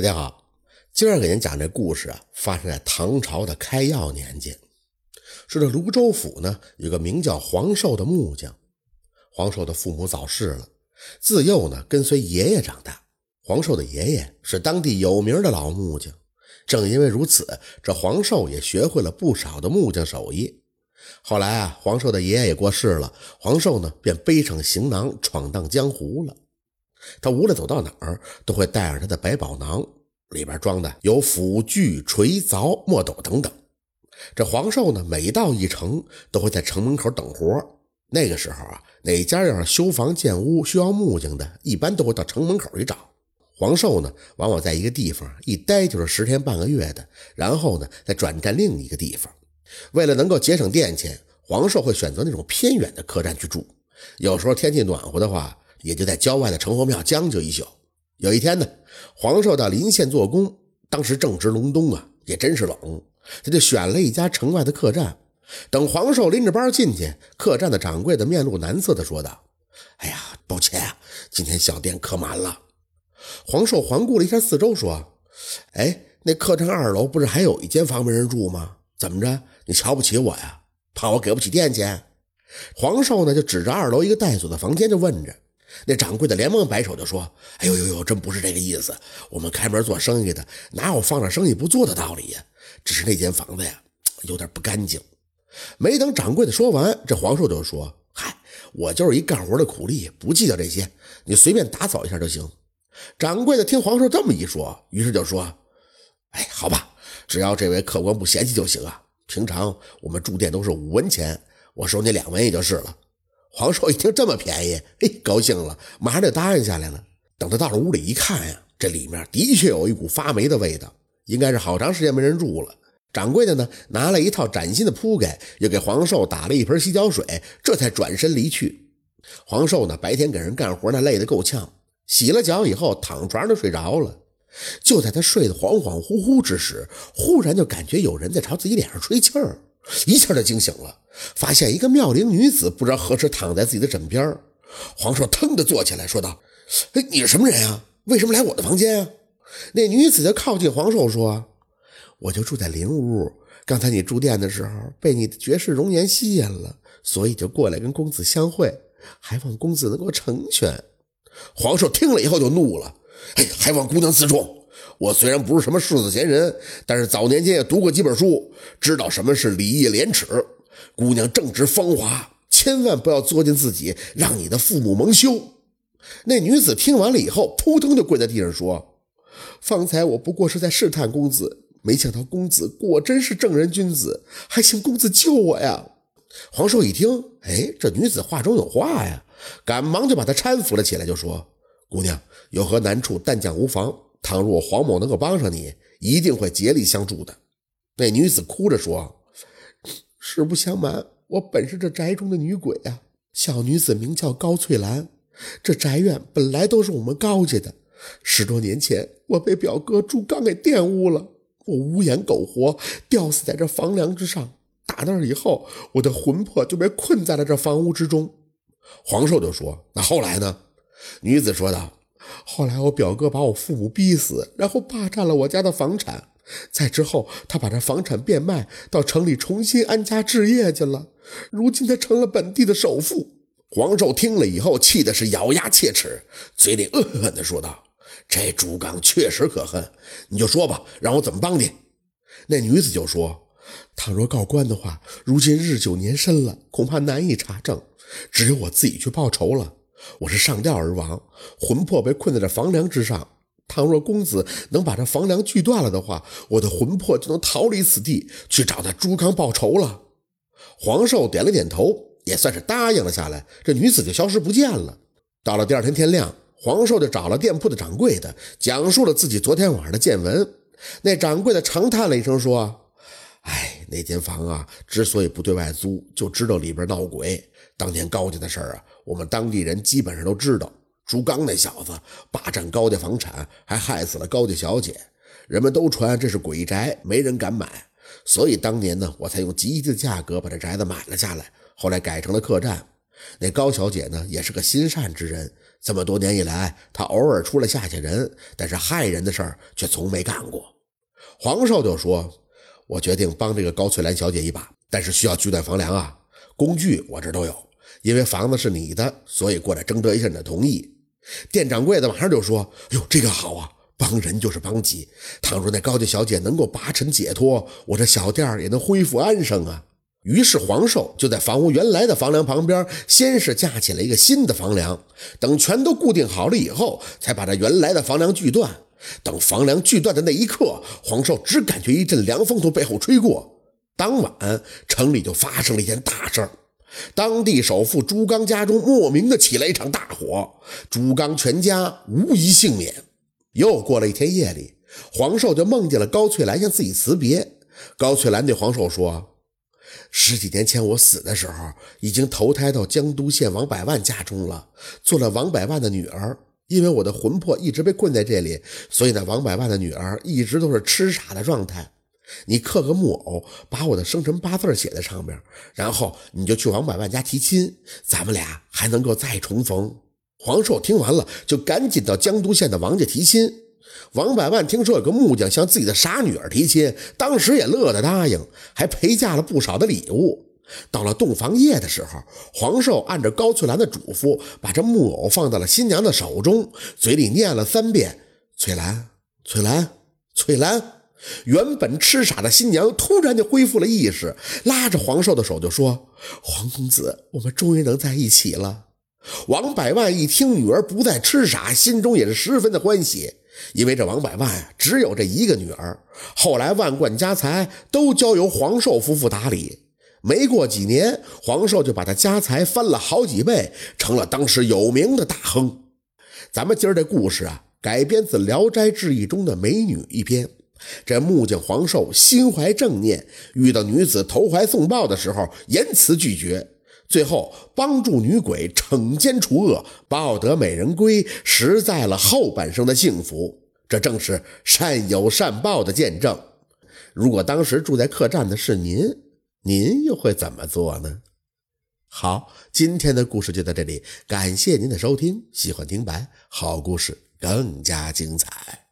大家好，今儿给您讲这故事啊，发生在唐朝的开药年间。说这泸州府呢，有个名叫黄寿的木匠。黄寿的父母早逝了，自幼呢跟随爷爷长大。黄寿的爷爷是当地有名的老木匠，正因为如此，这黄寿也学会了不少的木匠手艺。后来啊，黄寿的爷爷也过世了，黄寿呢便背上行囊闯荡江湖了。他无论走到哪儿，都会带上他的百宝囊，里边装的有斧锯、锤凿、墨斗等等。这黄寿呢，每到一城，都会在城门口等活。那个时候啊，哪家要是修房建屋需要木匠的，一般都会到城门口去找。黄寿呢，往往在一个地方一待就是十天半个月的，然后呢，再转战另一个地方。为了能够节省电钱，黄寿会选择那种偏远的客栈去住。有时候天气暖和的话。也就在郊外的城隍庙将就一宿。有一天呢，黄寿到临县做工，当时正值隆冬啊，也真是冷，他就选了一家城外的客栈。等黄寿拎着包进去，客栈的掌柜的面露难色的说道：“哎呀，抱歉啊，今天小店客满了。”黄寿环顾了一下四周，说：“哎，那客栈二楼不是还有一间房没人住吗？怎么着，你瞧不起我呀？怕我给不起店钱？”黄寿呢，就指着二楼一个带锁的房间，就问着。那掌柜的连忙摆手就说：“哎呦呦呦，真不是这个意思。我们开门做生意的，哪有放着生意不做的道理呀？只是那间房子呀，有点不干净。”没等掌柜的说完，这黄寿就说：“嗨，我就是一干活的苦力，不计较这些，你随便打扫一下就行。”掌柜的听黄寿这么一说，于是就说：“哎，好吧，只要这位客官不嫌弃就行啊。平常我们住店都是五文钱，我收你两文也就是了。”黄寿一听这么便宜，嘿，高兴了，马上就答应下来了。等他到了屋里一看呀，这里面的确有一股发霉的味道，应该是好长时间没人住了。掌柜的呢，拿了一套崭新的铺盖，又给黄寿打了一盆洗脚水，这才转身离去。黄寿呢，白天给人干活，呢累得够呛，洗了脚以后，躺床上就睡着了。就在他睡得恍恍惚惚之时，忽然就感觉有人在朝自己脸上吹气儿。一下就惊醒了，发现一个妙龄女子不知道何时躺在自己的枕边。黄寿腾地坐起来，说道：“哎，你是什么人啊？为什么来我的房间啊？”那女子就靠近黄寿说：“我就住在邻屋，刚才你住店的时候被你的绝世容颜吸引了，所以就过来跟公子相会，还望公子能够成全。”黄寿听了以后就怒了：“哎，还望姑娘自重。”我虽然不是什么世子贤人，但是早年间也读过几本书，知道什么是礼义廉耻。姑娘正值芳华，千万不要作践自己，让你的父母蒙羞。那女子听完了以后，扑腾就跪在地上说：“方才我不过是在试探公子，没想到公子果真是正人君子，还请公子救我呀！”黄寿一听，哎，这女子话中有话呀，赶忙就把她搀扶了起来，就说：“姑娘有何难处，但讲无妨。”倘若我黄某能够帮上你，一定会竭力相助的。那女子哭着说：“实不相瞒，我本是这宅中的女鬼啊。小女子名叫高翠兰，这宅院本来都是我们高家的。十多年前，我被表哥朱刚给玷污了，我无颜苟活，吊死在这房梁之上。打那以后，我的魂魄就被困在了这房屋之中。”黄寿就说：“那后来呢？”女子说道。后来我表哥把我父母逼死，然后霸占了我家的房产。再之后，他把这房产变卖，到城里重新安家置业去了。如今他成了本地的首富。黄寿听了以后，气的是咬牙切齿，嘴里恶狠狠地说道：“这朱刚确实可恨，你就说吧，让我怎么帮你？”那女子就说：“倘若告官的话，如今日久年深了，恐怕难以查证，只有我自己去报仇了。”我是上吊而亡，魂魄被困在这房梁之上。倘若公子能把这房梁锯断了的话，我的魂魄就能逃离此地，去找他朱刚报仇了。黄寿点了点头，也算是答应了下来。这女子就消失不见了。到了第二天天亮，黄寿就找了店铺的掌柜的，讲述了自己昨天晚上的见闻。那掌柜的长叹了一声，说：“哎，那间房啊，之所以不对外租，就知道里边闹鬼。当年高家的事儿啊。”我们当地人基本上都知道，朱刚那小子霸占高家房产，还害死了高家小姐。人们都传这是鬼宅，没人敢买。所以当年呢，我才用极低的价格把这宅子买了下来，后来改成了客栈。那高小姐呢，也是个心善之人。这么多年以来，她偶尔出来吓吓人，但是害人的事儿却从没干过。黄寿就说：“我决定帮这个高翠兰小姐一把，但是需要锯断房梁啊。工具我这都有，因为房子是你的，所以过来征得一下你的同意。”店掌柜的马上就说：“哟，这个好啊，帮人就是帮己。倘若那高家小姐能够拔尘解脱，我这小店也能恢复安生啊。”于是黄寿就在房屋原来的房梁旁边，先是架起了一个新的房梁，等全都固定好了以后，才把这原来的房梁锯断。等房梁锯断的那一刻，黄寿只感觉一阵凉风从背后吹过。当晚城里就发生了一件大事儿，当地首富朱刚家中莫名的起了一场大火，朱刚全家无一幸免。又过了一天夜里，黄寿就梦见了高翠兰向自己辞别。高翠兰对黄寿说。十几年前我死的时候，已经投胎到江都县王百万家中了，做了王百万的女儿。因为我的魂魄一直被困在这里，所以呢，王百万的女儿一直都是痴傻的状态。你刻个木偶，把我的生辰八字写在上面，然后你就去王百万家提亲，咱们俩还能够再重逢。黄寿听完了，就赶紧到江都县的王家提亲。王百万听说有个木匠向自己的傻女儿提亲，当时也乐得答应，还陪嫁了不少的礼物。到了洞房夜的时候，黄寿按照高翠兰的嘱咐，把这木偶放到了新娘的手中，嘴里念了三遍：“翠兰，翠兰，翠兰。”原本痴傻的新娘突然就恢复了意识，拉着黄寿的手就说：“黄公子，我们终于能在一起了。”王百万一听女儿不再痴傻，心中也是十分的欢喜。因为这王百万啊，只有这一个女儿，后来万贯家财都交由黄寿夫妇打理。没过几年，黄寿就把他家财翻了好几倍，成了当时有名的大亨。咱们今儿这故事啊，改编自《聊斋志异》中的美女一篇。这木匠黄寿心怀正念，遇到女子投怀送抱的时候，严词拒绝。最后帮助女鬼惩奸除恶，抱得美人归，实在了后半生的幸福。这正是善有善报的见证。如果当时住在客栈的是您，您又会怎么做呢？好，今天的故事就到这里，感谢您的收听。喜欢听白，好故事更加精彩。